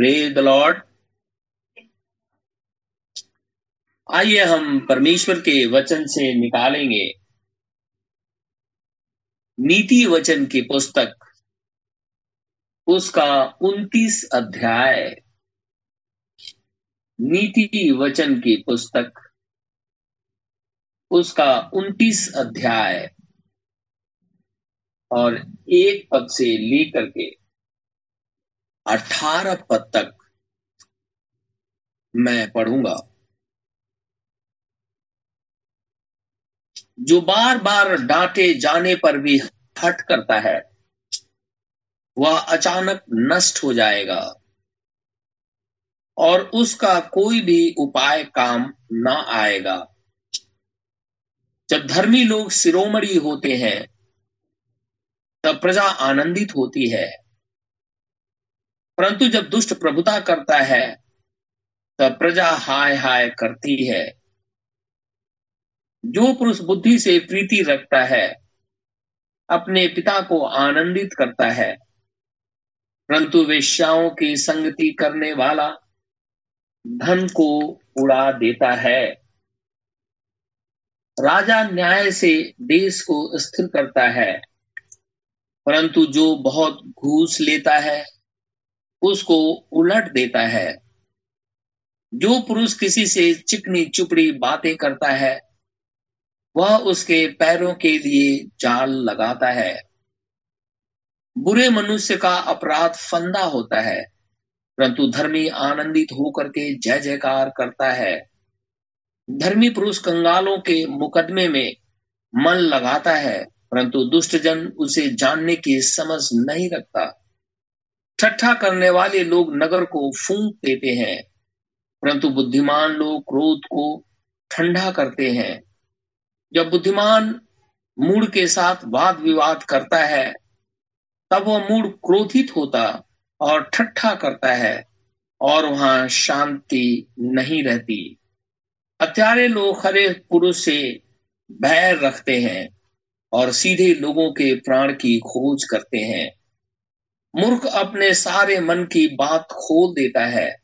Praise the Lord आइए हम परमेश्वर के वचन से निकालेंगे। नीति वचन की पुस्तक, उसका उन्तीस अध्याय। नीति वचन की पुस्तक, उसका उन्तीस अध्याय। और एक पद से लेकर के अठारह पद तक मैं पढ़ूँगा। जो बार बार डांटे जाने पर भी हट करता है, वह अचानक नष्ट हो जाएगा और उसका कोई भी उपाय काम ना आएगा। जब धर्मी लोग शिरोमणि होते हैं, तब प्रजा आनंदित होती है। परंतु जब दुष्ट प्रभुता करता है, तब प्रजा हाय हाय करती है। जो पुरुष बुद्धि से प्रीति रखता है, अपने पिता को आनंदित करता है। परंतु वेश्याओं की संगति करने वाला धन को उड़ा देता है। राजा न्याय से देश को स्थिर करता है, परंतु जो बहुत घूस लेता है उसको उलट देता है। जो पुरुष किसी से चिकनी चुपड़ी बातें करता है, वह उसके पैरों के लिए जाल लगाता है। बुरे मनुष्य का अपराध फंदा होता है, परंतु धर्मी आनंदित होकर के जय जयकार करता है। धर्मी पुरुष कंगालों के मुकदमे में मन लगाता है, परंतु दुष्ट जन उसे जानने की समझ नहीं रखता। ठट्ठा करने वाले लोग नगर को फूंक देते हैं, परंतु बुद्धिमान लोग क्रोध को ठंडा करते हैं। जब बुद्धिमान मूड के साथ वाद विवाद करता है, तब वह मूड क्रोधित होता और ठट्ठा करता है और वहाँ शांति नहीं रहती। हत्यारे लोग खरे पुरुष से भय रखते हैं और सीधे लोगों के प्राण की खोज करते हैं। मूर्ख अपने सारे मन की बात खोल देता है,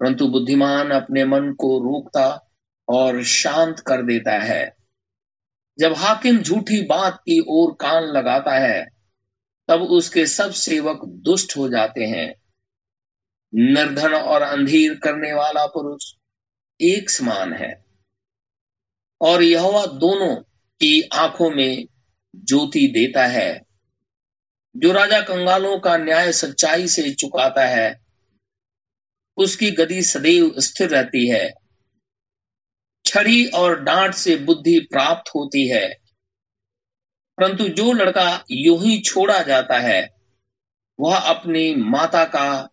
परंतु बुद्धिमान अपने मन को रोकता और शांत कर देता है। जब हाकिम झूठी बात की ओर कान लगाता है, तब उसके सब सेवक दुष्ट हो जाते हैं। निर्धन और अंधीर करने वाला पुरुष एक समान है। और यह दोनों की आँखों में ज्योति देता है। जो राजा कंगालों का न्याय सच्चाई से चुकाता है, उसकी गति सदैव स्थिर रहती है। छड़ी और डांट से बुद्धि प्राप्त होती है। परंतु जो लड़का यूँ ही छोड़ा जाता है, वह अपनी माता का,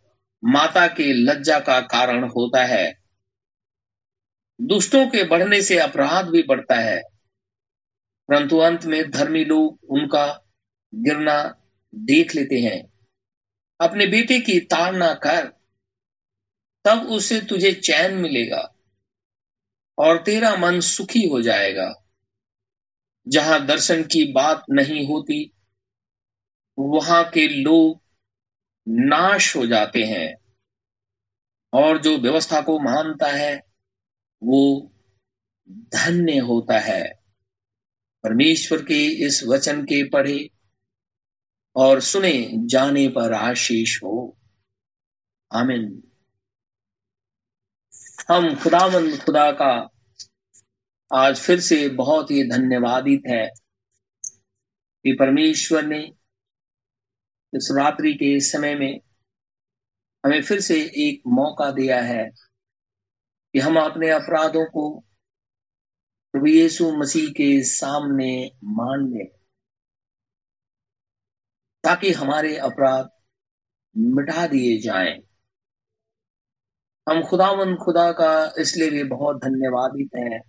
माता के लज्जा का कारण होता है। दुष्टों के बढ़ने से अपराध भी बढ़ता है। परंतु अंत में धर्मी लोग उनका गिरना देख लेते हैं। अपने बेटे की ताड़ना कर, तब उसे तुझे चैन मिलेगा और तेरा मन सुखी हो जाएगा। जहाँ दर्शन की बात नहीं होती, वहाँ के लोग नाश हो जाते हैं और जो व्यवस्था को मानता है, वो धन्य होता है। परमेश्वर के इस वचन के पढ़े और सुने जाने पर आशीष हो। आमिन। हम खुदावंद खुदा का आज फिर से बहुत ही धन्यवादित है कि परमेश्वर ने इस रात्रि के समय में हमें फिर से एक मौका दिया है कि हम अपने अपराधों को प्रभु यीशु मसीह के सामने मान ले। ताकि हमारे अपराध मिटा दिए जाएँ। हम खुदावन खुदा का इसलिए भी बहुत धन्यवादित हैं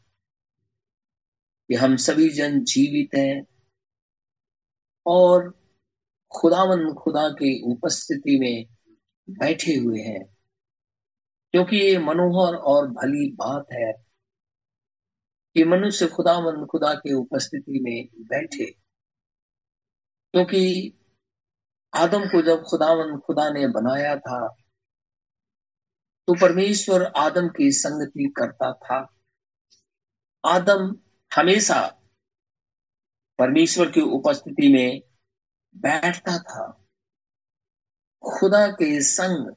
कि हम सभी जन जीवित हैं और खुदावन खुदा की उपस्थिति में बैठे हुए हैं। क्योंकि ये मनोहर और भली बात है कि मनुष्य खुदावंद खुदा के उपस्थिति में बैठे, क्योंकि आदम को जब खुदावंद खुदा ने बनाया था तो परमेश्वर आदम की संगति करता था। आदम हमेशा परमेश्वर की उपस्थिति में बैठता था। खुदा के संग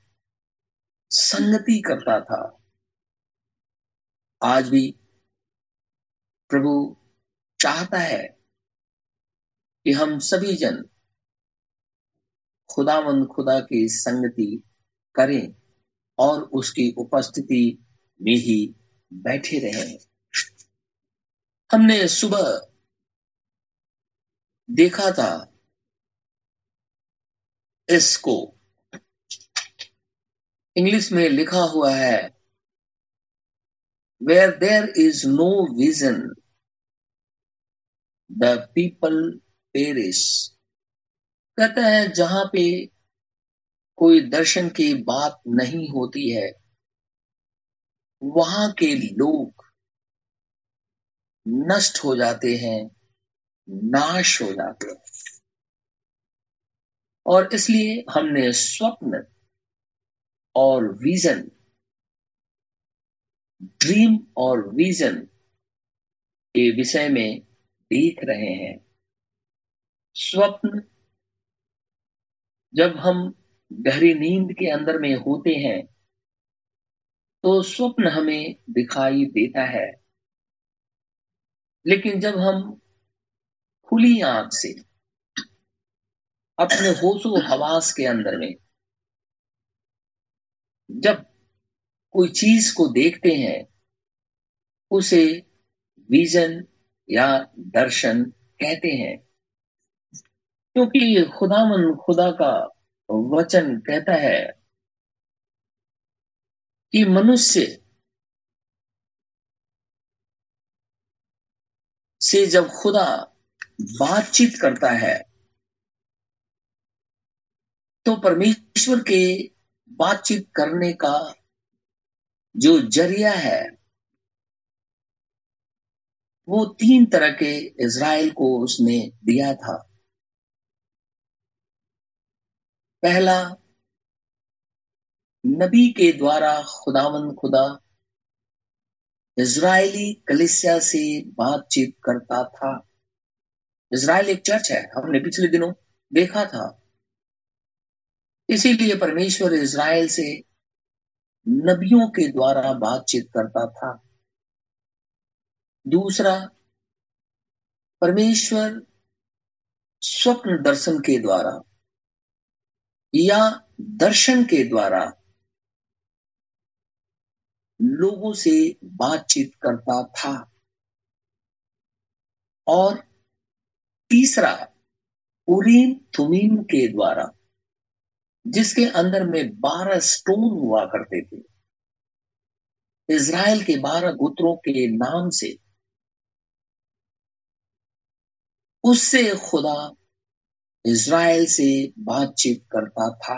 संगति करता था। आज भी प्रभु चाहता है कि हम सभी जन खुदावंद खुदा की संगति करें और उसकी उपस्थिति में ही बैठे रहें। हमने सुबह देखा था इसको। इंग्लिश में लिखा हुआ है where there is no vision the people perish कहता हैं, जहाँ पे कोई दर्शन की बात नहीं होती है, वहाँ के लोग नष्ट हो जाते हैं, नाश हो जाते हैं। और इसलिए हमने स्वप्न और विजन, ड्रीम और विजन के विषय में देख रहे हैं। स्वप्न जब हम गहरी नींद के अंदर में होते हैं तो स्वप्न हमें दिखाई देता है। लेकिन जब हम खुली आँख से, अपने होशो हवास के अंदर में, जब कोई चीज़ को देखते हैं, उसे विजन या दर्शन कहते हैं। क्योंकि खुदामन खुदा का वचन कहता है कि मनुष्य से जब खुदा बातचीत करता है तो परमेश्वर के बातचीत करने का जो ज़रिया है, वो तीन तरह के इज़राइल को उसने दिया था। पहला, नबी के द्वारा खुदावंद खुदा इज़राइली कलिसिया से बातचीत करता था। इज़राइल एक चर्च है, हमने पिछले दिनों देखा था। इसीलिए परमेश्वर इज़राइल से नबियों के द्वारा बातचीत करता था। दूसरा, परमेश्वर स्वप्न दर्शन के द्वारा या दर्शन के द्वारा लोगों से बातचीत करता था। और तीसरा, उरीम थुमीम के द्वारा, जिसके अंदर में बारह स्टोन हुआ करते थे। इज़राइल के बारह गुत्रों के नाम से, उससे खुदा इज़राइल से बातचीत करता था।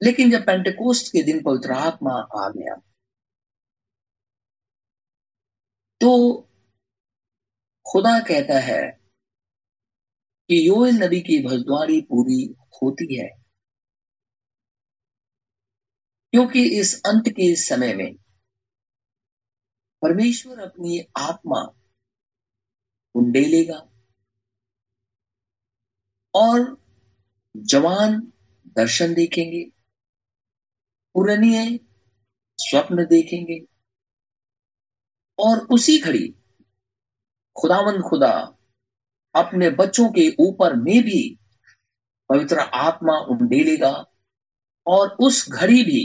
लेकिन जब पेंटेकोस्ट के दिन पवित्र आत्मा आ गया तो खुदा कहता है कि योएल नबी की भजद्वारी पूरी होती है, क्योंकि इस अंत के समय में परमेश्वर अपनी आत्मा उंडेलेगा और जवान दर्शन देखेंगे पुरानिय स्वप्न देखेंगे और उसी घड़ी खुदावन खुदा अपने बच्चों के ऊपर में भी पवित्र आत्मा उंडेलेगा और उस घड़ी भी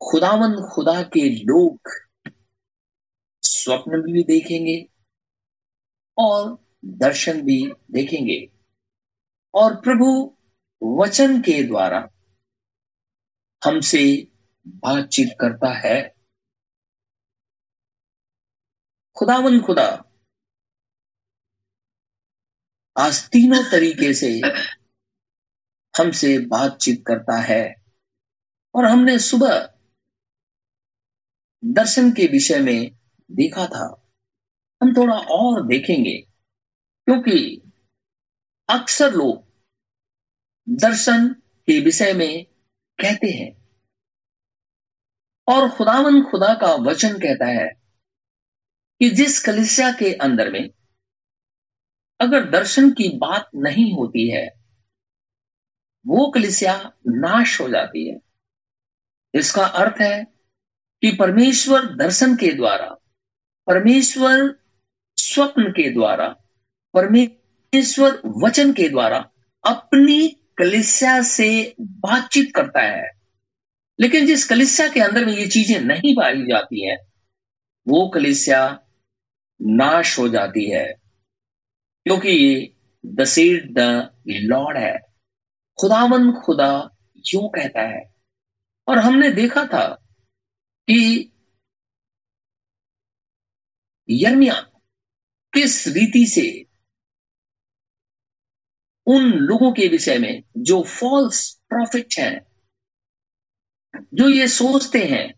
खुदावन खुदा के लोग स्वप्न भी देखेंगे और दर्शन भी देखेंगे। और प्रभु वचन के द्वारा हमसे बातचीत करता है। खुदावन खुदा, आज तीनों तरीके से हमसे बातचीत करता है। और हमने सुबह दर्शन के विषय में देखा था। हम थोड़ा और देखेंगे। क्योंकि अक्सर लोग दर्शन के विषय में कहते हैं। और खुदावन खुदा का वचन कहता है कि जिस कलिसिया के अंदर में अगर दर्शन की बात नहीं होती है, वो कलिसिया नाश हो जाती है। इसका अर्थ है कि परमेश्वर दर्शन के द्वारा, परमेश्वर स्वप्न के द्वारा परमेश्वर वचन के द्वारा अपनी कलिसिया से बातचीत करता है। लेकिन जिस कलिसिया के अंदर में ये चीज़ें नहीं पाई जाती हैं, वो कलिसिया नाश हो जाती है। क्योंकि ये द सीड द लॉर्ड है। खुदावन खुदा यूँ कहता है। और हमने देखा था कि यर्मिया किस रीति से उन लोगों के विषय में जो फॉल्स प्रॉफिट हैं, जो ये सोचते हैं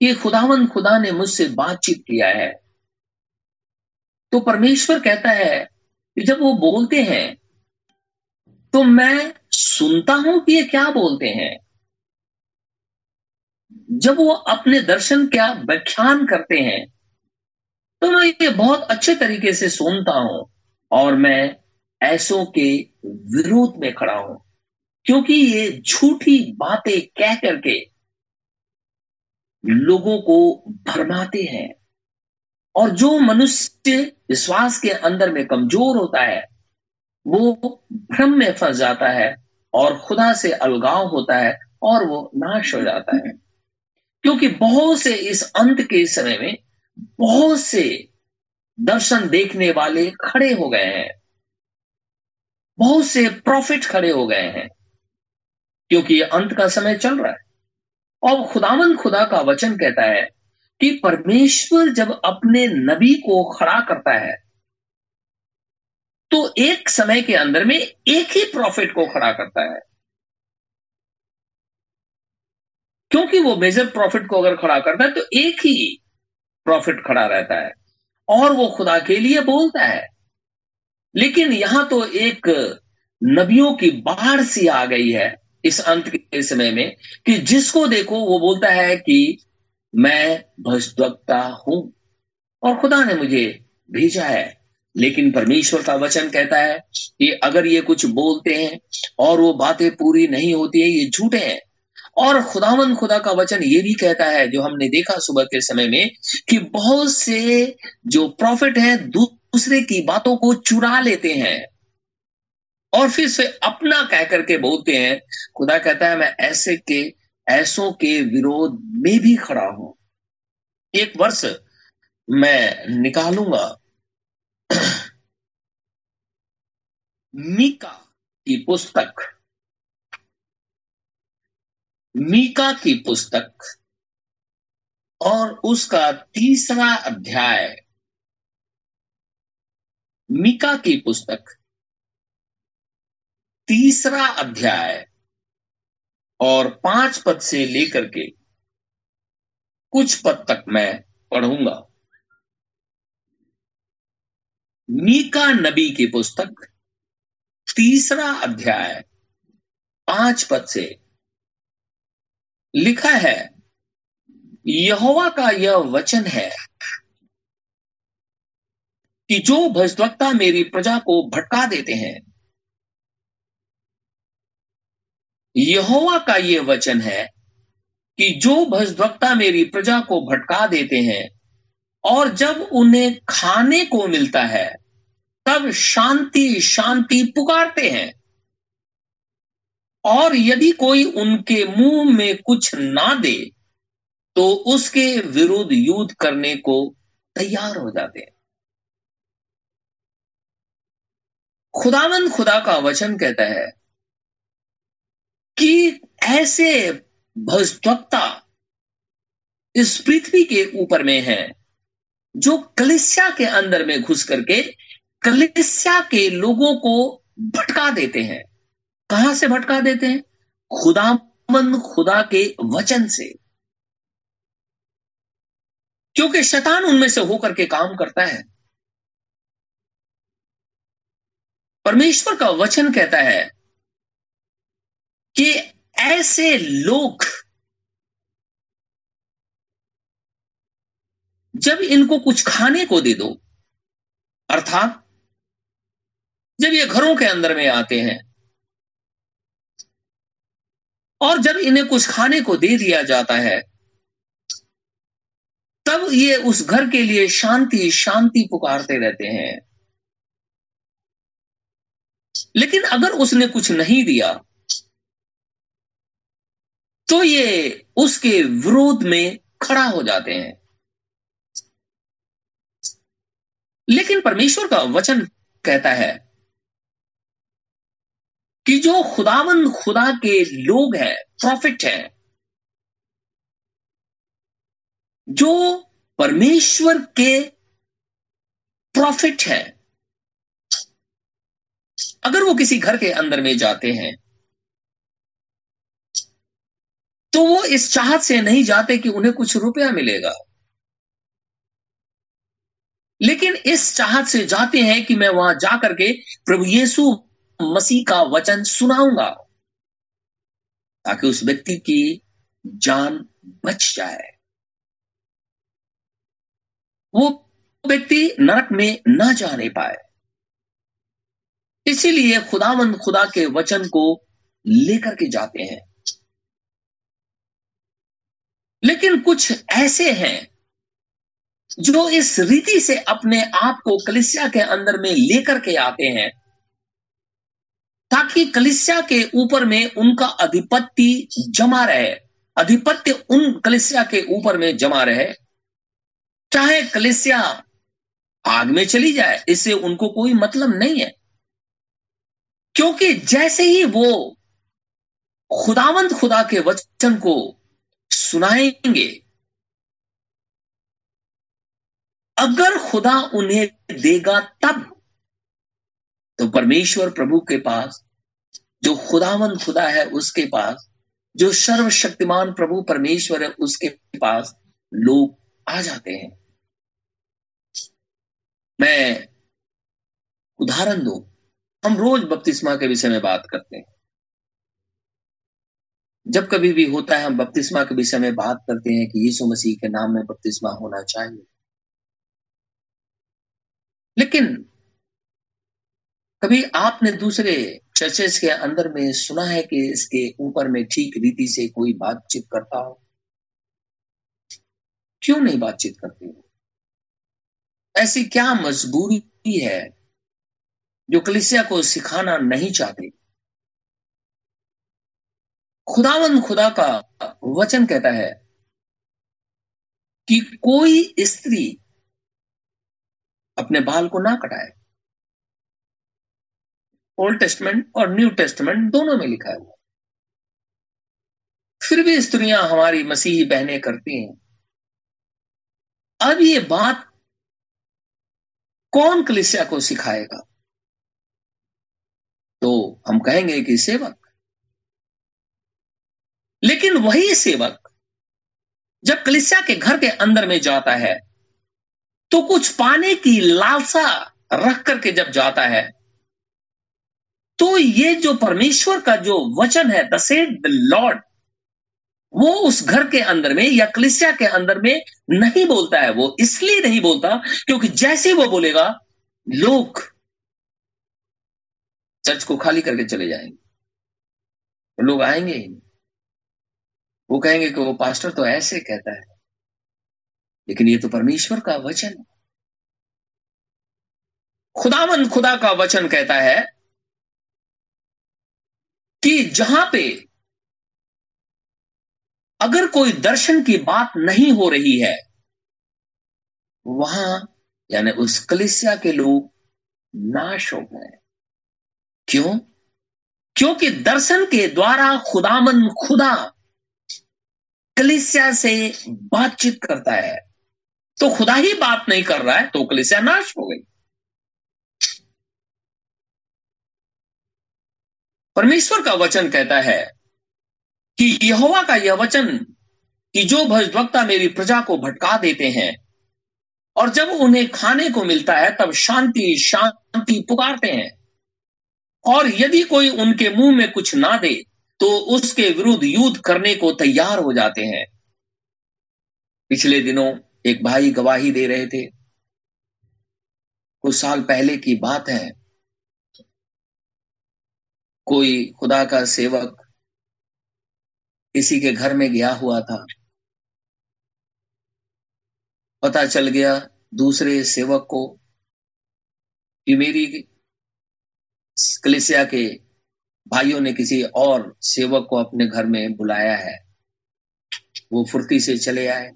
कि खुदावन खुदा ने मुझसे बातचीत किया है तो परमेश्वर कहता है कि जब वो बोलते हैं तो मैं सुनता हूँ कि ये क्या बोलते हैं। जब वो अपने दर्शन क्या व्याख्यान करते हैं तो मैं ये बहुत अच्छे तरीके से सुनता हूँ और मैं ऐसों के विरोध में खड़ा हूँ। क्योंकि ये झूठी बातें कह करके लोगों को भरमाते हैं। और जो मनुष्य विश्वास के अंदर में कमज़ोर होता है, वो भ्रम में फंस जाता है और खुदा से अलगाव होता है और वो नाश हो जाता है। क्योंकि बहुत से इस अंत के समय में बहुत से दर्शन देखने वाले खड़े हो गए हैं। बहुत से प्रॉफिट खड़े हो गए हैं, क्योंकि अंत का समय चल रहा है। और खुदावन खुदा का वचन कहता है कि परमेश्वर जब अपने नबी को खड़ा करता है तो एक समय के अंदर में एक ही प्रॉफिट को खड़ा करता है। क्योंकि वो मेजर प्रॉफिट को अगर खड़ा करता है तो एक ही प्रॉफिट खड़ा रहता है। और वो खुदा के लिए बोलता है। लेकिन यहाँ तो एक नबियों की बाढ़ सी आ गई है इस अंत के समय में कि जिसको देखो वो बोलता है कि मैं भजद्वक्ता हूँ और खुदा ने मुझे भेजा है। लेकिन परमेश्वर का वचन कहता है कि अगर ये कुछ बोलते हैं और वो बातें पूरी नहीं होती है, ये झूठे हैं। और खुदावन खुदा का वचन ये भी कहता है, जो हमने देखा सुबह के समय में, कि बहुत से जो प्रॉफिट हैं दूसरे की बातों को चुरा लेते हैं। और फिर से अपना कह करके बोलते हैं, खुदा कहता है, मैं ऐसे के, ऐसों के विरोध में भी खड़ा हूँ। एक वर्ष मैं निकालूँगा। मीका की पुस्तक। मीका की पुस्तक। और उसका तीसरा अध्याय। मीका की पुस्तक, तीसरा अध्याय और पाँच पद से लेकर के कुछ पद तक मैं पढ़ूँगा। मीका नबी की पुस्तक, तीसरा अध्याय, पाँच पद से लिखा है, यहोवा का यह वचन है कि जो भजद्वक्ता मेरी प्रजा को भटका देते हैं, यहोवा का ये वचन है कि जो भजद्वक्ता मेरी प्रजा को भटका देते हैं और जब उन्हें खाने को मिलता है, तब शांति शांति पुकारते हैं। और यदि कोई उनके मुँह में कुछ ना दे तो उसके विरुद्ध युद्ध करने को तैयार हो जाते हैं। खुदावन खुदा का वचन कहता है कि ऐसे भजवक्ता इस पृथ्वी के ऊपर में है, जो कलिसिया के अंदर में घुस करके कलिसिया के लोगों को भटका देते हैं। कहाँ से भटका देते हैं? खुदामंद खुदा के वचन से। क्योंकि शैतान उनमें से होकर के काम करता है। परमेश्वर का वचन कहता है कि ऐसे लोग जब इनको कुछ खाने को दे दो, अर्थात जब ये घरों के अंदर में आते हैं और जब इन्हें कुछ खाने को दे दिया जाता है, तब ये उस घर के लिए शांति शांति पुकारते रहते हैं। लेकिन अगर उसने कुछ नहीं दिया तो ये उसके विरोध में खड़ा हो जाते हैं। लेकिन परमेश्वर का वचन कहता है कि जो खुदावन खुदा के लोग हैं प्रॉफिट हैं, जो परमेश्वर के प्रॉफिट हैं अगर वो किसी घर के अंदर में जाते हैं तो वो इस चाहत से नहीं जाते कि उन्हें कुछ रुपया मिलेगा। लेकिन इस चाहत से जाते हैं कि मैं वहाँ जाकर के प्रभु यीशु मसीह का वचन सुनाऊँगा, ताकि उस व्यक्ति की जान बच जाए। वो व्यक्ति नरक में न जाने पाए। इसीलिए खुदावंद खुदा के वचन को लेकर के जाते हैं। लेकिन कुछ ऐसे हैं जो इस रीति से अपने आप को कलिसिया के अंदर में लेकर के आते हैं ताकि कलिसिया के ऊपर में उनका अधिपत्य जमा रहे। अधिपत्य उन कलिसिया के ऊपर में जमा रहे। चाहे कलिसिया आग में चली जाए, इससे उनको कोई मतलब नहीं है। क्योंकि जैसे ही वो खुदावंत खुदा के वचन को सुनाएँगे, अगर खुदा उन्हें देगा तब तो परमेश्वर प्रभु के पास, जो खुदावन खुदा है उसके पास, जो सर्वशक्तिमान प्रभु परमेश्वर है उसके पास लोग आ जाते हैं। मैं उदाहरण दू। हम रोज बपतिस्मा के विषय में बात करते हैं। जब कभी भी होता है, हम बपतिस्मा के विषय में बात करते हैं कि यीशु मसीह के नाम में बपतिस्मा होना चाहिए। लेकिन कभी आपने दूसरे चर्चेस के अंदर में सुना है कि इसके ऊपर में ठीक रीति से कोई बातचीत करता हो? क्यों नहीं बातचीत करते हो? ऐसी क्या मजबूरी है जो कलिसिया को सिखाना नहीं चाहते। खुदावंद खुदा का वचन कहता है कि कोई स्त्री अपने बाल को ना कटाए। ओल्ड टेस्टमेंट और न्यू टेस्टमेंट दोनों में लिखा हुआ फिर भी स्त्रियाँ हमारी मसीही बहनें करती हैं। अब ये बात कौन कलिसिया को सिखाएगा? हम कहेंगे कि सेवक। लेकिन वही सेवक जब कलिसिया के घर के अंदर में जाता है तो कुछ पाने की लालसा रख करके जब जाता है तो ये जो परमेश्वर का जो वचन है द सेड द लॉर्ड वो उस घर के अंदर में या कलिसिया के अंदर में नहीं बोलता है वो, इसलिए नहीं बोलता, क्योंकि जैसे वो बोलेगा, लोग चर्च को खाली करके चले जाएँगे। लोग आएँगे ही नहीं। वो कहेंगे कि वो पास्टर तो ऐसे कहता है। लेकिन ये तो परमेश्वर का वचन है। खुदावन खुदा का वचन कहता है कि जहाँ पे अगर कोई दर्शन की बात नहीं हो रही है, वहाँ, यानी उस कलिसिया के लोग नाश हो गए। क्यों? क्योंकि दर्शन के द्वारा खुदामन खुदा कलिसिया से बातचीत करता है। तो खुदा ही बात नहीं कर रहा है तो कलिसिया नाश हो गई। परमेश्वर का वचन कहता है कि यहोवा का यह वचन कि जो भजभक्ता मेरी प्रजा को भटका देते हैं और जब उन्हें खाने को मिलता है, तब शांति शांति पुकारते हैं। और यदि कोई उनके मुँह में कुछ ना दे तो उसके विरुद्ध युद्ध करने को तैयार हो जाते हैं। पिछले दिनों एक भाई गवाही दे रहे थे। कुछ साल पहले की बात है। कोई खुदा का सेवक किसी के घर में गया हुआ था। पता चल गया दूसरे सेवक को कि मेरी कलिसिया के भाइयों ने किसी और सेवक को अपने घर में बुलाया है। वो फुर्ती से चले आए।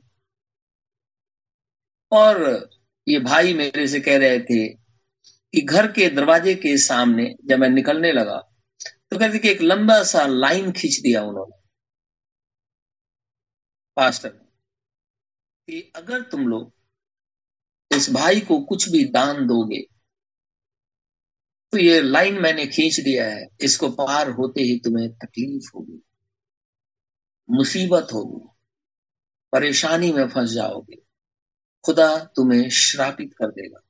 और ये भाई मेरे से कह रहे थे कि घर के दरवाजे के सामने जब मैं निकलने लगा तो कहते कि एक लंबा सा लाइन खींच दिया उन्होंने। पास्टर, कि अगर तुम लोग इस भाई को कुछ भी दान दोगे तो ये लाइन मैंने खींच दिया है, इसको पार होते ही तुम्हें तकलीफ़ होगी, मुसीबत होगी, परेशानी में फंस जाओगे, खुदा तुम्हें श्रापित कर देगा।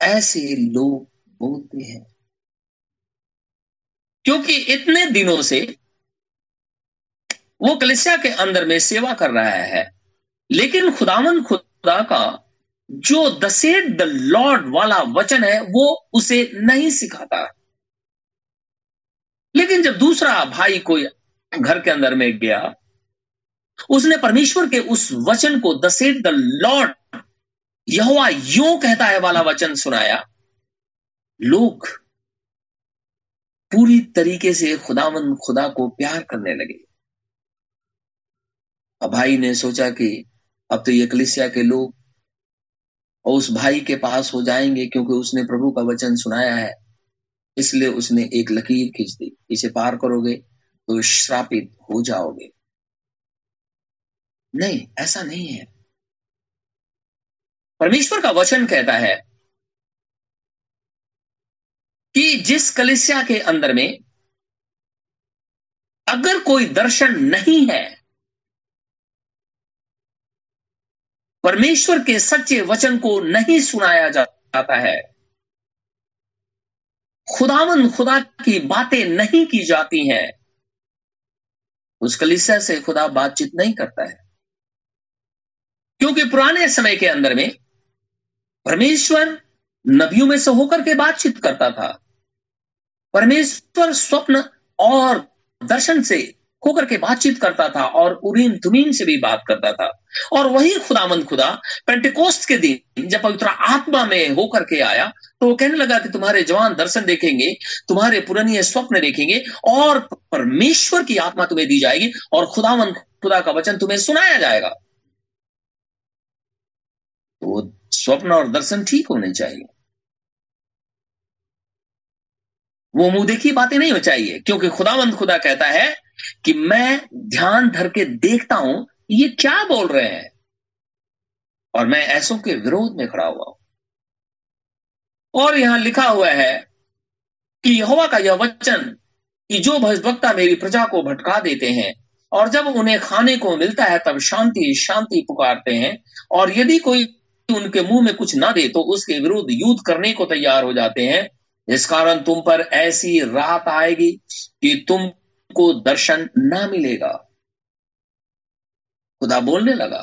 ऐसे लोग बोलते हैं, क्योंकि इतने दिनों से वो कलिसिया के अंदर में सेवा कर रहा है, लेकिन खुदावन खुदा का जो द सेड द लॉर्ड वाला वचन है, वो उसे नहीं सिखाता। लेकिन जब दूसरा भाई कोई घर के अंदर में गया, उसने परमेश्वर के उस वचन को the said the Lord Jehovah यो कहता है वाला वचन सुनाया, लोग पूरी तरीके से खुदावन खुदा को प्यार करने लगे। अब भाई ने सोचा कि अब तो ये कलिसिया के लोग और उस भाई के पास हो जाएँगे क्योंकि उसने प्रभु का वचन सुनाया है। इसलिए उसने एक लकीर खींच दी। इसे पार करोगे तो श्रापित हो जाओगे। नहीं, ऐसा नहीं है। परमेश्वर का वचन कहता है कि जिस कलिसिया के अंदर में अगर कोई दर्शन नहीं है परमेश्वर के सच्चे वचन को नहीं सुनाया जाता है। खुदावन खुदा की बातें नहीं की जाती हैं। उस कलिसिया से खुदा बातचीत नहीं करता है। क्योंकि पुराने समय के अंदर में परमेश्वर नबियों में से होकर के बातचीत करता था। परमेश्वर स्वप्न और दर्शन से होकर के बातचीत करता था और उरीन तुमीन से भी बात करता था। और वही खुदामंद खुदा पेंटिकोस्ट के दिन जब पवित्र आत्मा में होकर के आया तो वो कहने लगा कि तुम्हारे जवान दर्शन देखेंगे, तुम्हारे पुरानी स्वप्न देखेंगे और परमेश्वर की आत्मा तुम्हें दी जाएगी और खुदामंद खुदा का वचन तुम्हें सुनाया जाएगा। तो स्वप्न और दर्शन ठीक होने चाहिए। वो मुँह देखी बातें नहीं हो चाहिए, क्योंकि खुदावंद खुदा कहता है कि मैं ध्यान धर के देखता हूँ ये क्या बोल रहे हैं। और मैं ऐसों के विरोध में खड़ा हुआ हूँ। और यहाँ लिखा हुआ है कि यहोवा का यह वचन कि जो भजभक्ता मेरी प्रजा को भटका देते हैं और जब उन्हें खाने को मिलता है, तब शांति शांति पुकारते हैं। और यदि कोई उनके मुँह में कुछ ना दे तो उसके विरुद्ध युद्ध करने को तैयार हो जाते हैं। इस कारण तुम पर ऐसी रात आएगी कि तुमको दर्शन ना मिलेगा। खुदा बोलने लगा,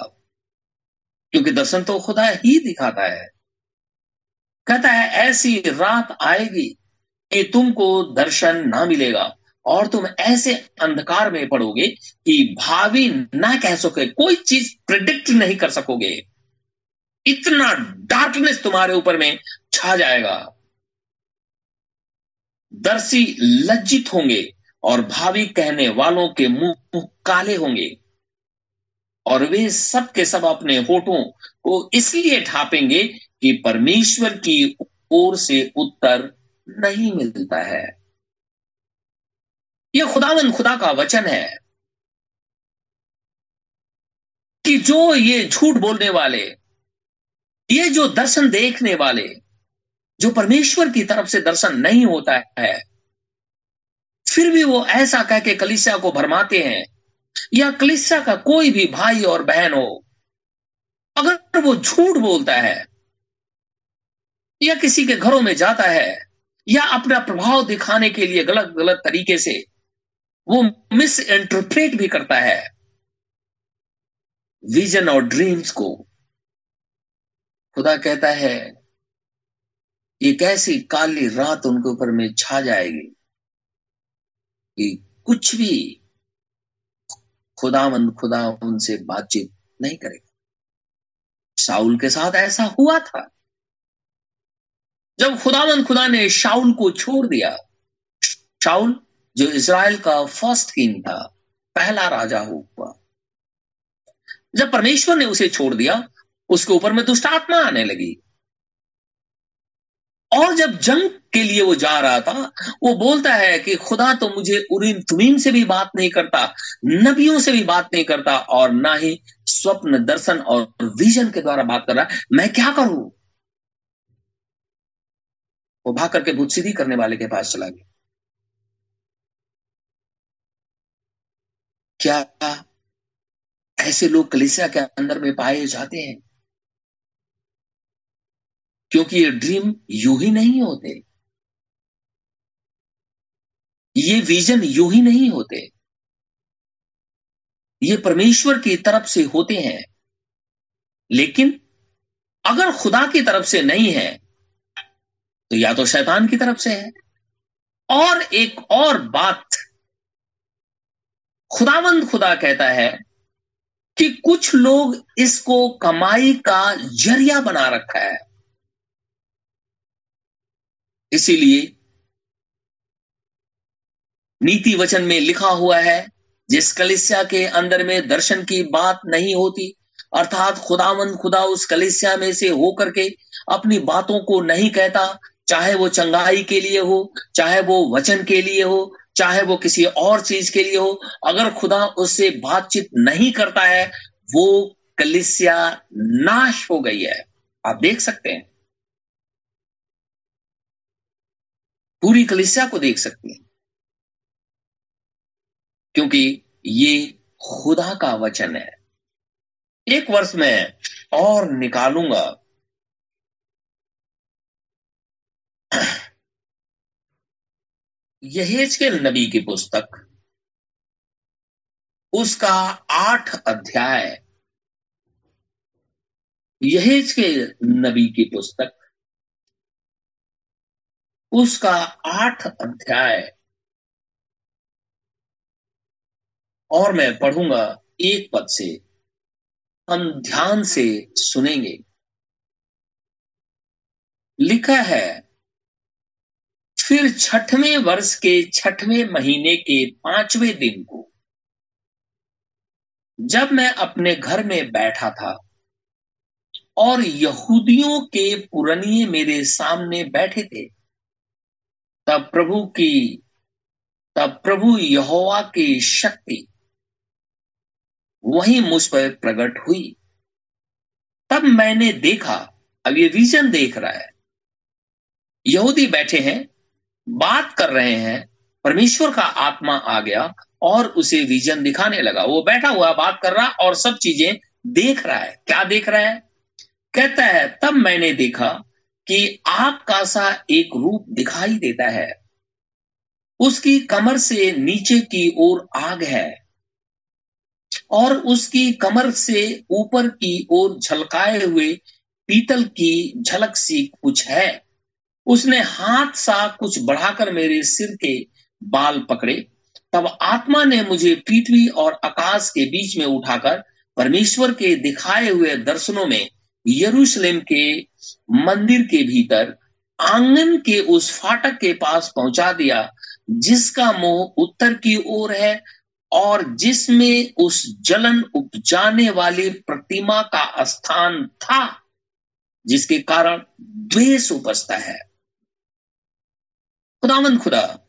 क्योंकि दर्शन तो खुदा ही दिखाता है। कहता है, ऐसी रात आएगी कि तुमको दर्शन ना मिलेगा और तुम ऐसे अंधकार में पड़ोगे कि भावी ना कह सके, कोई चीज़ प्रिडिक्ट नहीं कर सकोगे। इतना डार्कनेस तुम्हारे ऊपर में छा जाएगा। दर्शी लज्जित होंगे। और भावी कहने वालों के मुँह काले होंगे। और वे सब के सब अपने होठों को इसलिए ढापेंगे कि परमेश्वर की ओर से उत्तर नहीं मिलता है। यह खुदावन खुदा का वचन है कि जो ये झूठ बोलने वाले, ये जो दर्शन देखने वाले, जो परमेश्वर की तरफ़ से दर्शन नहीं होता है फिर भी वो ऐसा कह के कलिसिया को भरमाते हैं, या कलिसिया का कोई भी भाई और बहन हो, अगर वो झूठ बोलता है, या किसी के घरों में जाता है, या अपना प्रभाव दिखाने के लिए गलत गलत तरीके से वो मिस इंटरप्रेट भी करता है विजन और ड्रीम्स को, खुदा कहता है एक ऐसी काली रात उनके ऊपर में छा जाएगी। कि कुछ भी खुदामंद खुदा उनसे बातचीत नहीं करेगा। शाउल के साथ ऐसा हुआ था। जब खुदामंद खुदा ने शाउल को छोड़ दिया शाउल जो इसराइल का फ़र्स्ट किंग था, पहला राजा हुआ। जब परमेश्वर ने उसे छोड़ दिया, उसके ऊपर में दुष्ट आत्मा आने लगी। और जब जंग के लिए वो जा रहा था, वो बोलता है कि खुदा तो मुझे उरीम तुमीम से भी बात नहीं करता, नबियों से भी बात नहीं करता और ना ही स्वप्न दर्शन और विजन के द्वारा बात कर रहा है। मैं क्या करूँ? वो भाग करके भूत सीधी करने वाले के पास चला गया। क्या ऐसे लोग कलिसिया के अंदर में पाए जाते हैं? क्योंकि ये ड्रीम यू ही नहीं होते। ये विजन यू ही नहीं होते। ये परमेश्वर की तरफ़ से होते हैं। लेकिन अगर खुदा की तरफ़ से नहीं है तो या तो शैतान की तरफ़ से है। और एक और बात खुदावंद खुदा कहता है कि कुछ लोग इसको कमाई का ज़रिया बना रखा है। इसीलिए नीति वचन में लिखा हुआ है, जिस कलिसिया के अंदर में दर्शन की बात नहीं होती, अर्थात खुदावंद खुदा उस कलिसिया में से होकर के अपनी बातों को नहीं कहता, चाहे वो चंगाई के लिए हो, चाहे वो वचन के लिए हो, चाहे वो किसी और चीज़ के लिए हो, अगर खुदा उससे बातचीत नहीं करता है, वो कलिसिया नाश हो गई है। आप देख सकते हैं। पूरी कलिसिया को देख सकते हैं। क्योंकि ये खुदा का वचन है। एक वर्ष में और निकालूँगा। के नबी की पुस्तक, उसका आठ अध्याय यहेज के नबी की पुस्तक उसका आठ अध्याय। और मैं पढ़ूँगा एक पद से। हम ध्यान से सुनेंगे। लिखा है, फिर छठवें वर्ष के छठवें महीने के पाँचवें दिन को, जब मैं अपने घर में बैठा था, और यहूदियों के पुरनिये मेरे सामने बैठे थे तब प्रभु की, तब प्रभु यहोवा की शक्ति वही मुझ पर प्रकट हुई। तब मैंने देखा, अब ये विजन देख रहा है। यहूदी बैठे हैं, बात कर रहे हैं, परमेश्वर का आत्मा आ गया और उसे विजन दिखाने लगा। वो बैठा हुआ बात कर रहा और सब चीज़ें देख रहा है। क्या देख रहा है? कहता है, तब मैंने देखा कि आग का सा एक रूप दिखाई देता है। उसकी कमर से नीचे की ओर आग है और उसकी कमर से ऊपर की ओर झलकाए हुए पीतल की झलक सी कुछ है। उसने हाथ सा कुछ बढ़ाकर मेरे सिर के बाल पकड़े। तब आत्मा ने मुझे पृथ्वी और आकाश के बीच में उठाकर परमेश्वर के दिखाए हुए दर्शनों में यरूशलेम के मंदिर के भीतर आँगन के उस फाटक के पास पहुँचा दिया, जिसका मुँह उत्तर की ओर है और जिसमें उस जलन उपजाने वाली प्रतिमा का स्थान था, जिसके कारण द्वेष उपजता है। खुदावंद खुदा,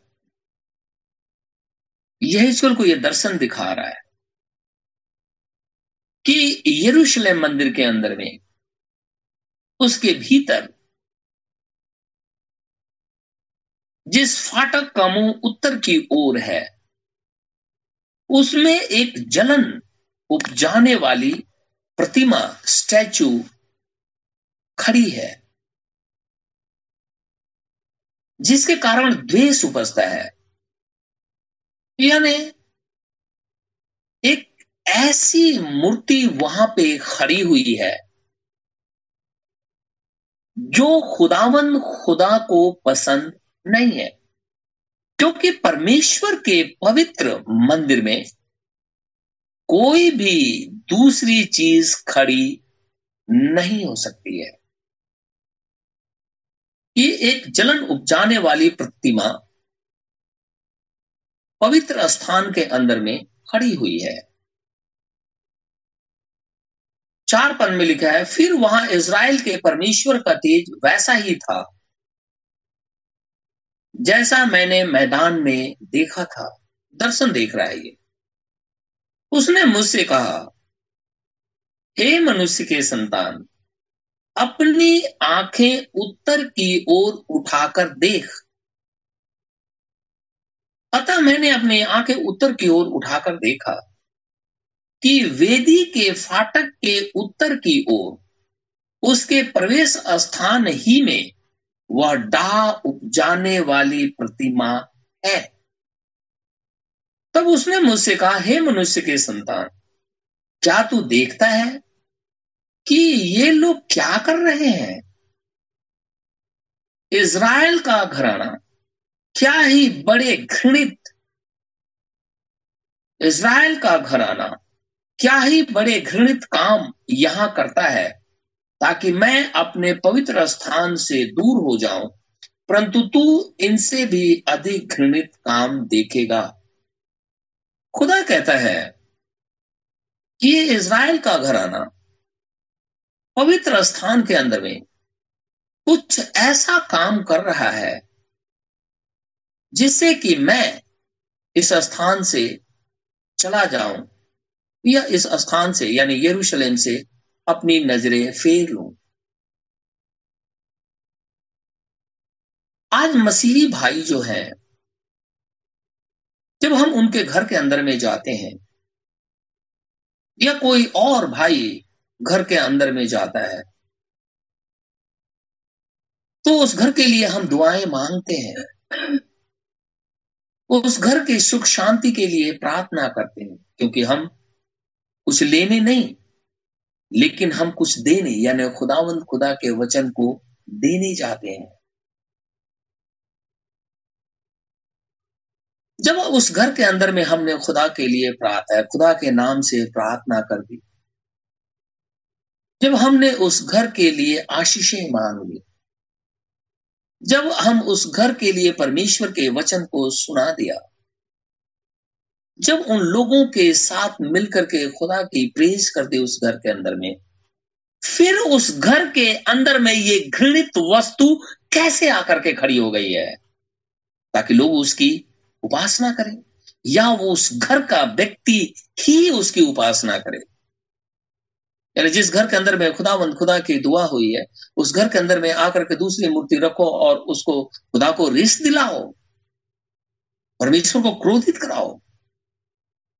यह ईश्वर को यह दर्शन दिखा रहा है कि यरूशलेम मंदिर के अंदर में उसके भीतर जिस फाटक का मुँह उत्तर की ओर है, उसमें एक जलन उपजाने वाली प्रतिमा, स्टैचू खड़ी है, जिसके कारण द्वेष उपजता है। यानी एक ऐसी मूर्ति वहाँ पे खड़ी हुई है जो खुदावन खुदा को पसंद नहीं है, क्योंकि परमेश्वर के पवित्र मंदिर में कोई भी दूसरी चीज़ खड़ी नहीं हो सकती है। ये एक जलन उपजाने वाली प्रतिमा पवित्र स्थान के अंदर में खड़ी हुई है। चार पन में लिखा है, फिर वहाँ इज़राइल के परमेश्वर का तेज वैसा ही था, जैसा मैंने मैदान में देखा था। दर्शन देख रहा है ये। उसने मुझसे कहा, हे मनुष्य के संतान, अपनी आँखें उत्तर की ओर उठाकर देख। अतः मैंने अपनी आँखें उत्तर की ओर उठाकर देखा। कि वेदी के फाटक के उत्तर की ओर, उसके प्रवेश स्थान ही में वह डाह उपजाने वाली प्रतिमा है। तब उसने मुझसे कहा, हे मनुष्य के संतान, क्या तू देखता है कि ये लोग क्या कर रहे हैं? इज़राइल का घराना क्या ही बड़े घृणित, इज़राइल का घराना क्या ही बड़े घृणित काम यहाँ करता है ताकि मैं अपने पवित्र स्थान से दूर हो जाऊँ, परंतु तू इनसे भी अधिक घृणित काम देखेगा। खुदा कहता है कि ये इज़राइल का घराना पवित्र स्थान के अंदर में कुछ ऐसा काम कर रहा है जिससे कि मैं इस स्थान से चला जाऊँ। या इस स्थान से, यानी यरूशलेम से अपनी नज़रें फेर लूँ। आज मसीही भाई जो है, जब हम उनके घर के अंदर में जाते हैं, या कोई और भाई घर के अंदर में जाता है तो उस घर के लिए हम दुआएँ मांगते हैं। उस घर की सुख शांति के लिए प्रार्थना करते हैं, क्योंकि हम कुछ लेने नहीं, लेकिन हम कुछ देने, यानी खुदावंद खुदा के वचन को देने जाते हैं। जब उस घर के अंदर में हमने खुदा के लिए प्रार्थना, खुदा के नाम से प्रार्थना कर दी, जब हमने उस घर के लिए आशीषें मांग ली, जब हम उस घर के लिए परमेश्वर के वचन को सुना दिया जब उन लोगों के साथ मिलकर के खुदा की प्रेज दी उस घर के अंदर में, फिर उस घर के अंदर में ये घृणित वस्तु कैसे आकर के खड़ी हो गई है? ताकि लोग उसकी उपासना करें, या वो उस घर का व्यक्ति ही उसकी उपासना करे। यानी जिस घर के अंदर में खुदावंद खुदा की दुआ हुई है, उस घर के अंदर में आकर के दूसरी मूर्ति रखो और उसको खुदा को रिस दिलाओ, परमेश्वर को क्रोधित कराओ।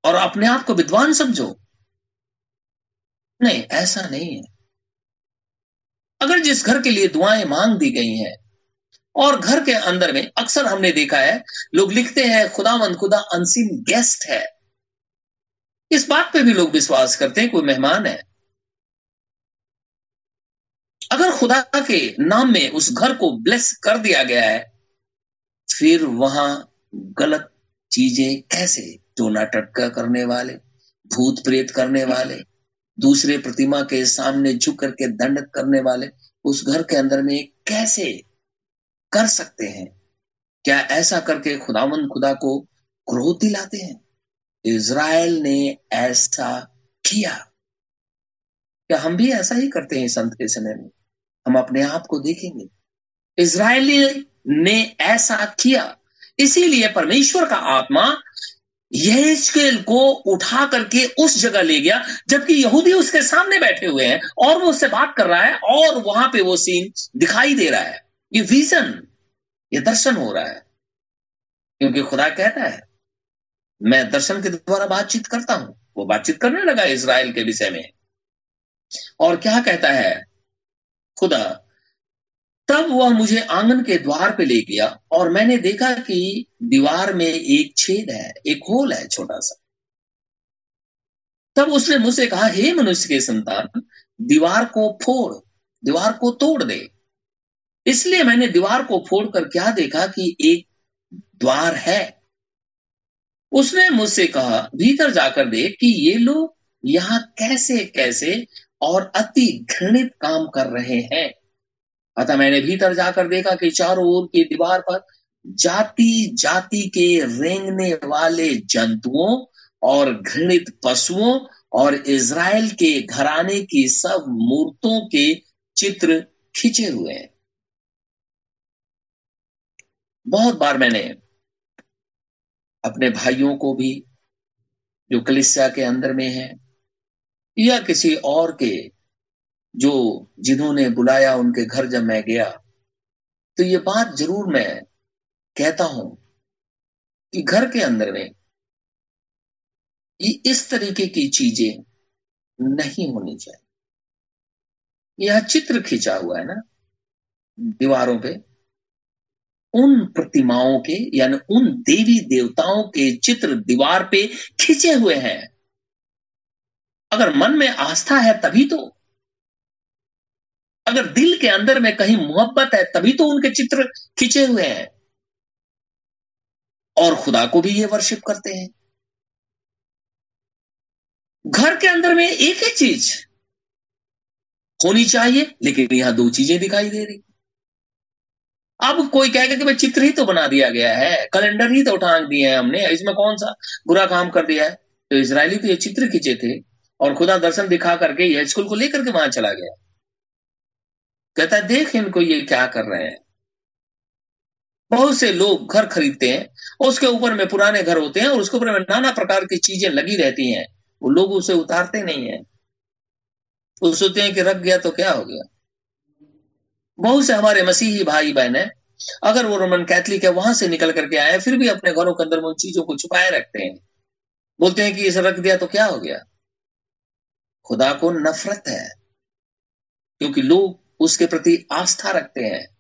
और अपने आप को विद्वान समझो। नहीं, ऐसा नहीं है। अगर जिस घर के लिए दुआएँ मांग दी गई हैं, और घर के अंदर में अक्सर हमने देखा है, लोग लिखते हैं खुदा मंद खुदा अनसीन गेस्ट है। इस बात पे भी लोग विश्वास करते हैं, कोई मेहमान है। अगर खुदा के नाम में उस घर को ब्लेस कर दिया गया है, फिर वहाँ गलत चीज़ें कैसे टोना टटका करने वाले, भूत प्रेत करने वाले, दूसरे प्रतिमा के सामने झुक करके दंड करने वाले, उस घर के अंदर में कैसे कर सकते हैं? क्या ऐसा करके खुदावन खुदा को क्रोध दिलाते हैं? इज़राइल ने ऐसा किया। क्या हम भी ऐसा ही करते हैं संत के समय में? हम अपने आप को देखेंगे। इज़राइली ने ऐसा किया। इसीलिए परमेश्वर का आत्मा यहेजकेल को उठा करके उस जगह ले गया, जबकि यहूदी उसके सामने बैठे हुए हैं और वो उससे बात कर रहा है और वहाँ पे वो सीन दिखाई दे रहा है। ये विजन, ये दर्शन हो रहा है। क्योंकि खुदा कहता है, मैं दर्शन के द्वारा बातचीत करता हूँ। वो बातचीत करने लगा इसराइल के विषय में। और क्या कहता है? खुदा तब वह मुझे आँगन के द्वार पे ले गया और मैंने देखा कि दीवार में एक छेद है, एक होल है छोटा सा। तब उसने मुझसे कहा, हे मनुष्य के संतान, दीवार को फोड़, दीवार को तोड़ दे। इसलिए मैंने दीवार को फोड़कर क्या देखा कि एक द्वार है। उसने मुझसे कहा, भीतर जाकर देख कि ये लोग यहाँ कैसे कैसे और अति घृणित काम कर रहे हैं। अतः मैंने भीतर जाकर देखा कि चारों ओर की दीवार पर जाति जाति के रेंगने वाले जंतुओं और घृणित पशुओं और इज़राइल के घराने की सब मूर्तों के चित्र खिंचे हुए हैं। बहुत बार मैंने अपने भाइयों को भी, जो कलिसिया के अंदर में है, या किसी और के जो जिन्होंने बुलाया उनके घर जब मैं गया तो ये बात ज़रूर मैं कहता हूँ कि घर के अंदर में ये इस तरीके की चीज़ें नहीं होनी चाहिए। यह चित्र खींचा हुआ है ना, दीवारों पे, उन प्रतिमाओं के, यानी उन देवी देवताओं के चित्र दीवार पे खींचे हुए हैं। अगर मन में आस्था है तभी तो अगर दिल के अंदर में कहीं मोहब्बत है, तभी तो उनके चित्र खींचे हुए हैं। और खुदा को भी ये वर्शिप करते हैं। घर के अंदर में एक ही चीज़ होनी चाहिए, लेकिन यहाँ दो चीज़ें दिखाई दे रही। अब कोई कहेगा कि भाई चित्र ही तो बना दिया गया है, कैलेंडर ही तो उठा दिए हैं हमने, इसमें कौन सा बुरा काम कर दिया है? तो इसराइली तो ये चित्र खींचे थे, और खुदा दर्शन दिखा करके ये स्कूल को लेकर के वहाँ चला गया। कहता देख इनको ये क्या कर रहे हैं। बहुत से लोग घर खरीदते हैं, उसके ऊपर में पुराने घर होते हैं, और उसके ऊपर में नाना प्रकार की चीज़ें लगी रहती हैं। वो लोग उसे उतारते नहीं है। वो सोचते हैं कि रख गया तो क्या हो गया। बहुत से हमारे मसीही भाई बहन है, अगर वो रोमन कैथलिक है, वहाँ से निकल करके आए फिर भी अपने घरों के अंदर में उन चीज़ों को छुपाए रखते हैं। बोलते हैं कि इसे रख दिया तो क्या हो गया? खुदा को नफरत है, क्योंकि लोग उसके प्रति आस्था रखते हैं।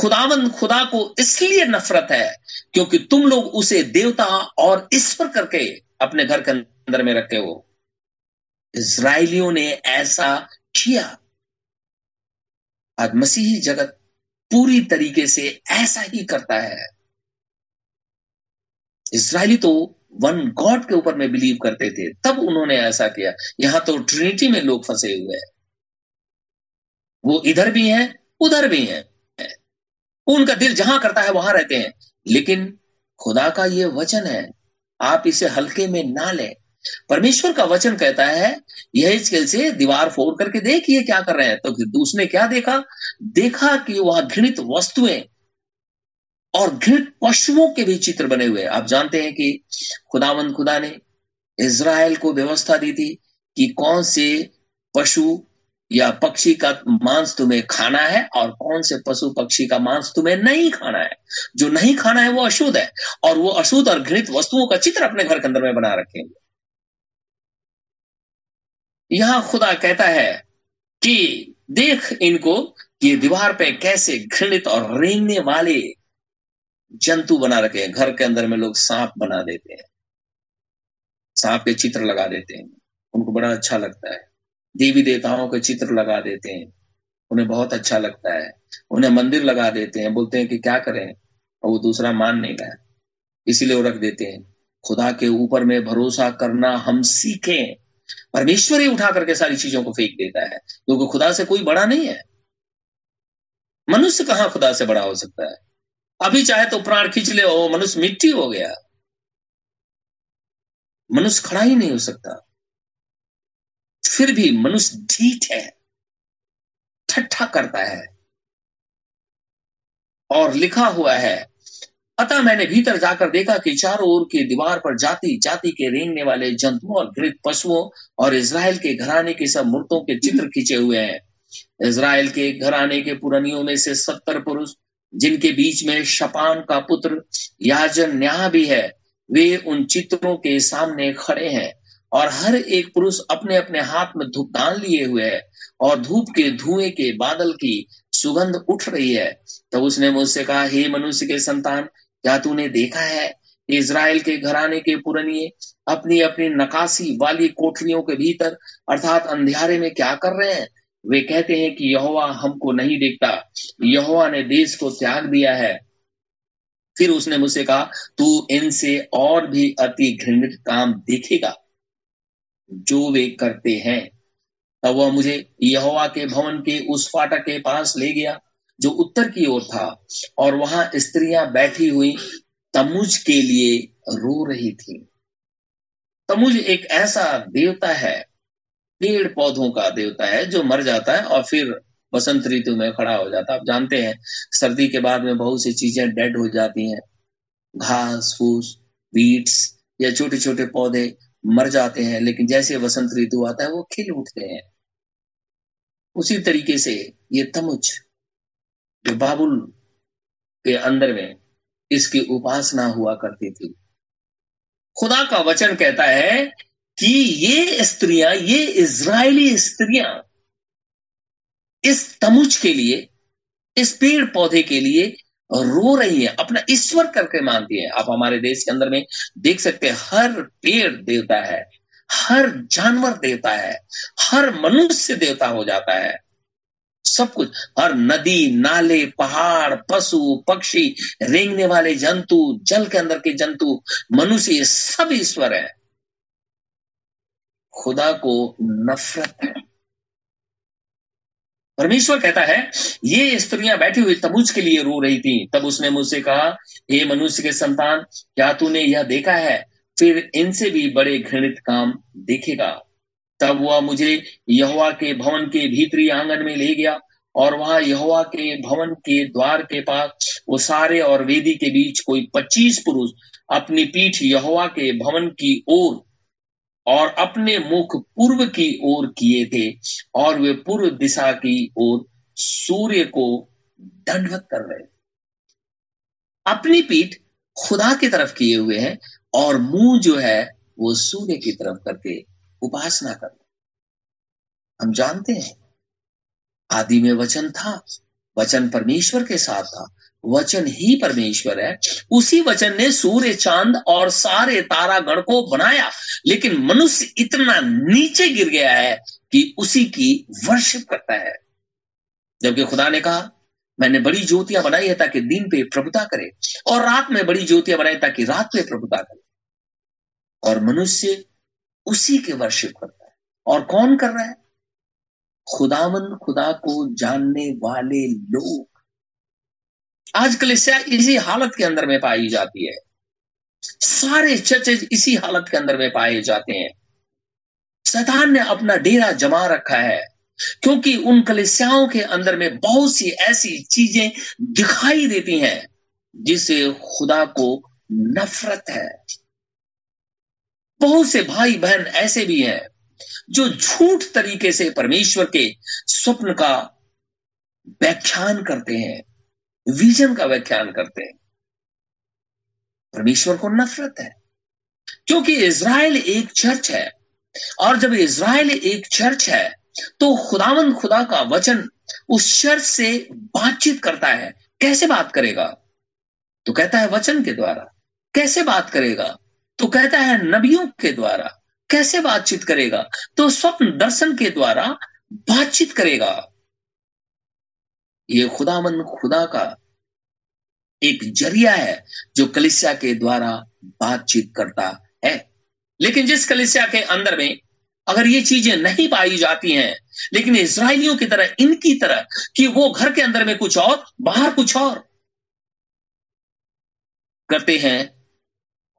खुदावन, खुदा को इसलिए नफरत है क्योंकि तुम लोग उसे देवता और ईश्वर करके अपने घर के अंदर में रखे हो। इसराइलियों ने ऐसा किया। आज मसीही जगत पूरी तरीके से ऐसा ही करता है। इसराइली तो वन गॉड के ऊपर में बिलीव करते थे, तब उन्होंने ऐसा किया। यहाँ तो ट्रिनिटी में लोग फंसे हुए हैं। वो इधर भी हैं, उधर भी हैं। उनका दिल जहाँ करता है वहाँ रहते हैं। लेकिन खुदा का ये वचन है, आप इसे हल्के में ना लें। परमेश्वर का वचन कहता है, यह स्केल से दीवार फोड़ करके देखिए क्या कर रहे हैं? तो उसने क्या देखा? देखा कि वहाँ घृणित वस्तुएँ और घृणित पशुओं के भी चित्र बने हुए आप जानते हैं कि खुदावंद खुदा ने इज़राइल को व्यवस्था दी थी कि कौन से पशु या पक्षी का मांस तुम्हें खाना है और कौन से पशु पक्षी का मांस तुम्हें नहीं खाना है? जो नहीं खाना है वो अशुद्ध है और वो अशुद्ध और घृणित वस्तुओं का चित्र अपने घर के अंदर में बना रखेंगे यहाँ खुदा कहता है कि देख इनको ये दीवार पे कैसे घृणित और रेंगने वाले जंतु बना रखे हैं। घर के अंदर में लोग सांप बना देते हैं। सांप के चित्र लगा देते हैं। उनको बड़ा अच्छा लगता है। देवी देवताओं के चित्र लगा देते हैं। उन्हें बहुत अच्छा लगता है। उन्हें मंदिर लगा देते हैं। बोलते हैं कि क्या करें? और वो दूसरा मान नहीं गया इसीलिए वो रख देते हैं। खुदा के ऊपर में भरोसा करना हम सीखें। परमेश्वर ही उठा करके सारी चीज़ों को फेंक देता है। क्योंकि खुदा से कोई बड़ा नहीं है। मनुष्य कहाँ खुदा से बड़ा हो सकता है? अभी चाहे तो प्राण खींच ले। ओ, मनुष्य मिट्टी हो गया। मनुष्य खड़ा ही नहीं हो सकता। फिर भी मनुष्य ढीठ है, ठट्ठा करता है। और लिखा हुआ है, अतः मैंने भीतर जाकर देखा कि चारों ओर की दीवार पर जाति जाति के रेंगने वाले जंतुओं और घृत पशुओं और इसराइल के घराने के सब मूर्तों के चित्र खींचे हुए हैं। इसराइल के घराने के पुरानियों में से सत्तर पुरुष, जिनके बीच में शपान का पुत्र याजन न्याह भी है, वे उन चित्रों के सामने खड़े हैं। और हर एक पुरुष अपने अपने हाथ में धूप दान लिए हुए है और धूप के धुएँ के बादल की सुगंध उठ रही है। तब उसने मुझसे कहा, हे मनुष्य के संतान, क्या तूने देखा है इज़राइल के घराने के पुरनिये? अपनी अपनी नकासी वाली कोठरियों के भीतर, अर्थात अंधियारे में क्या कर रहे हैं? वे कहते हैं कि यहोवा हमको नहीं देखता। यहोवा ने देश को त्याग दिया है। फिर उसने मुझसे कहा, तू इनसे और भी अति घृणित काम देखेगा। जो वे करते हैं। तब वह मुझे यहोवा के भवन के उस फाटक के पास ले गया, जो उत्तर की ओर था, और वहाँ स्त्रियाँ बैठी हुई तमुज के लिए रो रही थी। तमुज एक ऐसा देवता है पेड़ पौधों का देवता है, जो मर जाता है और फिर बसंत ऋतु में खड़ा हो जाता है। आप जानते हैं, सर्दी के बाद में बहुत सी चीज़ें डेड हो जाती हैं। घास, फूस बीट्स या छोटे छोटे पौधे मर जाते हैं, लेकिन जैसे वसंत ऋतु आता है, वो खिल उठते हैं। उसी तरीके से ये तमुच जो बाबुल के अंदर में इसकी उपासना हुआ करती थी। खुदा का वचन कहता है कि ये स्त्रियाँ, ये इज़राइली स्त्रियाँ इस तमुच के लिए, इस पेड़ पौधे के लिए रो रही है, अपना ईश्वर करके मानती है। आप हमारे देश के अंदर में देख सकते हैं, हर पेड़ देवता है, हर जानवर देवता है, हर मनुष्य देवता हो जाता है। सब कुछ, हर नदी, नाले, पहाड़, पशु, पक्षी, रेंगने वाले जंतु, जल के अंदर के जंतु, मनुष्य, ये सब ईश्वर है। खुदा को नफरत है। परमेश्वर कहता है, ये स्त्रियाँ बैठी हुई तबूज के लिए रो रही थी। तब उसने मुझसे कहा, हे मनुष्य के संतान, क्या तूने यह देखा है? फिर इनसे भी बड़े घृणित काम देखेगा। तब वह मुझे यहुआ के भवन के भीतरी आँगन में ले गया और वहाँ यहुआ के भवन के द्वार के पास वो सारे और वेदी के बीच कोई पच्चीस पुरुष अपनी पीठ यहुआ के भवन की ओर और अपने मुख पूर्व की ओर किए थे और वे पूर्व दिशा की ओर सूर्य को दंडवत कर रहे अपनी पीठ खुदा की तरफ़ किए हुए हैं और मुँह जो है वो सूर्य की तरफ़ करके उपासना कर हम जानते हैं, आदि में वचन था वचन परमेश्वर के साथ था। वचन ही परमेश्वर है। उसी वचन ने सूर्य, चाँद और सारे तारा गण को बनाया। लेकिन मनुष्य इतना नीचे गिर गया है कि उसी की वर्शिप करता है। जबकि खुदा ने कहा, मैंने बड़ी ज्योतियाँ बनाई है ताकि दिन पे प्रभुता करे और रात में बड़ी ज्योतियाँ बनाई ताकि रात पे प्रभुता करे। और मनुष्य उसी के वर्शिप करता है। और कौन कर रहा है? खुदावन, खुदा को जानने वाले लोग। आज कलिसिया इसी हालत के अंदर में पाई जाती है। सारे चर्चेज इसी हालत के अंदर में पाए जाते हैं। शैतान ने अपना डेरा जमा रखा है, क्योंकि उन कलिसियाओं के अंदर में बहुत सी ऐसी चीज़ें दिखाई देती हैं जिसे खुदा को नफरत है। बहुत से भाई बहन ऐसे भी हैं जो झूठ तरीके से परमेश्वर के स्वप्न का व्याख्यान करते हैं, विजन का व्याख्यान करते हैं, परमेश्वर को नफरत है। क्योंकि इज़राइल एक चर्च है, और जब इज़राइल एक चर्च है तो खुदावन खुदा का वचन उस चर्च से बातचीत करता है। कैसे बात करेगा? तो कहता है वचन के द्वारा। कैसे बात करेगा? तो कहता है नबियों के द्वारा। कैसे बातचीत करेगा? तो स्वप्न दर्शन के द्वारा बातचीत करेगा। ये खुदामंद खुदा का एक ज़रिया है जो कलिसिया के द्वारा बातचीत करता है। लेकिन जिस कलिसिया के अंदर में अगर ये चीज़ें नहीं पाई जाती हैं, लेकिन इसराइलियों की तरह, इनकी तरह कि वो घर के अंदर में कुछ और, बाहर कुछ और करते हैं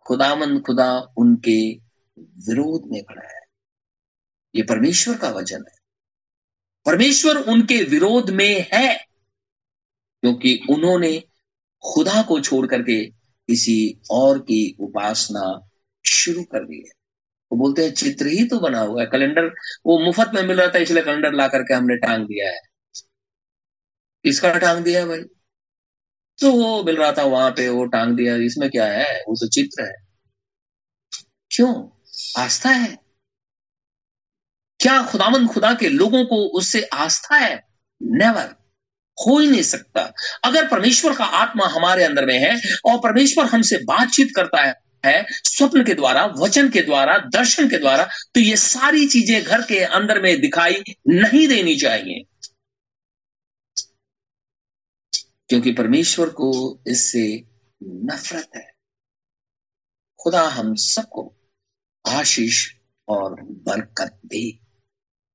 खुदामंद खुदा उनके विरोध में खड़ा है। ये परमेश्वर का वचन है। परमेश्वर उनके विरोध में है, क्योंकि उन्होंने खुदा को छोड़ करके किसी और की उपासना शुरू कर दी है। वो बोलते हैं, चित्र ही तो बना हुआ है। कैलेंडर, वो मुफ़्त में मिल रहा था, इसलिए कैलेंडर ला करके हमने टांग दिया है। किसका टांग दिया है भाई? तो वो मिल रहा था वहाँ पे, वो टांग दिया, इसमें क्या है? वो तो चित्र है। क्यों? आस्था है? क्या खुदावन खुदा के लोगों को उससे आस्था है? नेवर हो ही नहीं सकता। अगर परमेश्वर का आत्मा हमारे अंदर में है और परमेश्वर हमसे बातचीत करता है है स्वप्न के द्वारा, वचन के द्वारा, दर्शन के द्वारा तो ये सारी चीज़ें घर के अंदर में दिखाई नहीं देनी चाहिए। क्योंकि परमेश्वर को इससे नफरत है। खुदा हम सबको आशीष और बरकत दे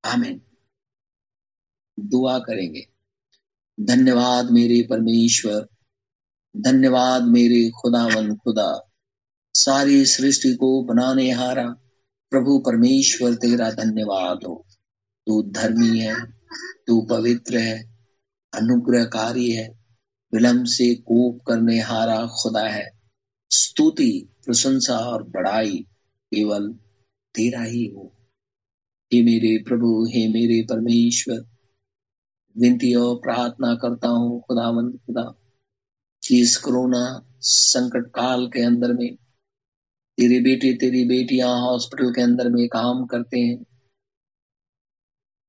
आमीन। दुआ करेंगे। धन्यवाद मेरे परमेश्वर। धन्यवाद मेरे खुदावन खुदा। सारी सृष्टि को बनाने हारा प्रभु परमेश्वर, तेरा धन्यवाद हो। तू धर्मी है, तू पवित्र है, अनुग्रहकारी है, विलंब से कोप करने हारा खुदा है। स्तुति, प्रशंसा और बड़ाई। केवल तेरा ही हो। हे मेरे प्रभु, हे मेरे परमेश्वर, विनती और प्रार्थना करता हूँ खुदावन खुदा, कि इस कोरोना संकट काल के अंदर में, तेरे बेटे, तेरी बेटियाँ हॉस्पिटल के अंदर में काम करते हैं,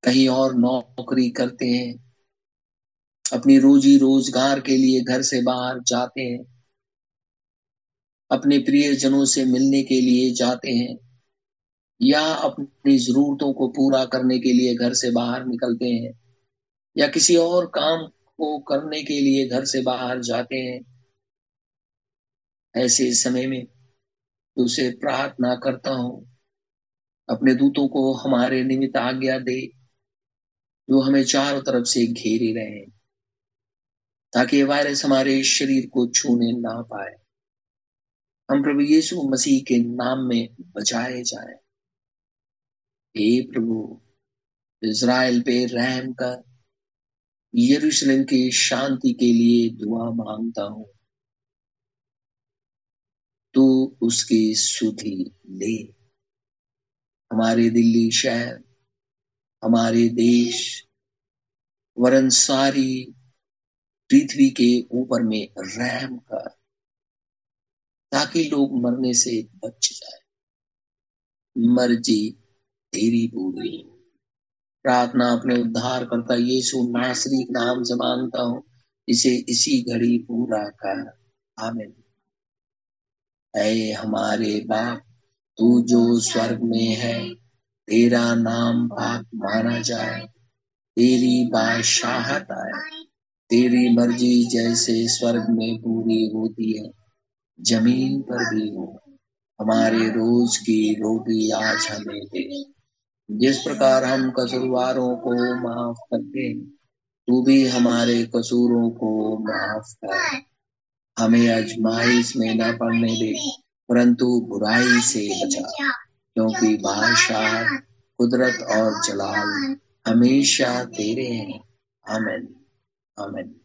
कहीं और नौकरी करते हैं, अपनी रोजी रोज़गार के लिए घर से बाहर जाते हैं अपने प्रियजनों से मिलने के लिए जाते हैं या अपनी जरूरतों को पूरा करने के लिए घर से बाहर निकलते हैं या किसी और काम को करने के लिए घर से बाहर जाते हैं। ऐसे समय में उसे प्रार्थना करता हूँ, अपने दूतों को हमारे निमित्त आज्ञा दे, जो हमें चारों तरफ़ से घेरे रहे, ताकि वायरस हमारे शरीर को छूने ना पाए। हम प्रभु यीशु मसीह के नाम में बचाए जाए। हे प्रभु, इज़राइल पे रहम कर। यरूशलेम की शांति के लिए दुआ माँगता हूँ। तू उसकी सुधि ले। हमारे दिल्ली शहर, हमारे देश, वरन सारी पृथ्वी के ऊपर में रहम कर। ताकि लोग मरने से बच जाए। मर्ज़ी, तेरी पूरी। प्रार्थना अपने उद्धार करता यीशु नासरी नाम से माँगता हूँ, इसे इसी घड़ी पूरा कर। आमिन। ऐ हमारे बाप, तू जो स्वर्ग में है, तेरा नाम पाक माना जाए। तेरी बादशाहत आए। तेरी मर्ज़ी जैसे स्वर्ग में पूरी होती है। ज़मीन पर भी हो। हमारे रोज की रोटी आज हमें दे। जिस प्रकार हम कसूरवारों को माफ़ करते हैं, तू भी हमारे कसूरों को माफ़ कर। हमें अजमाइश में न पड़ने दे, परंतु बुराई से बचा। क्योंकि बादशाह कुदरत और जलाल हमेशा तेरे हैं। आमेन। आमेन।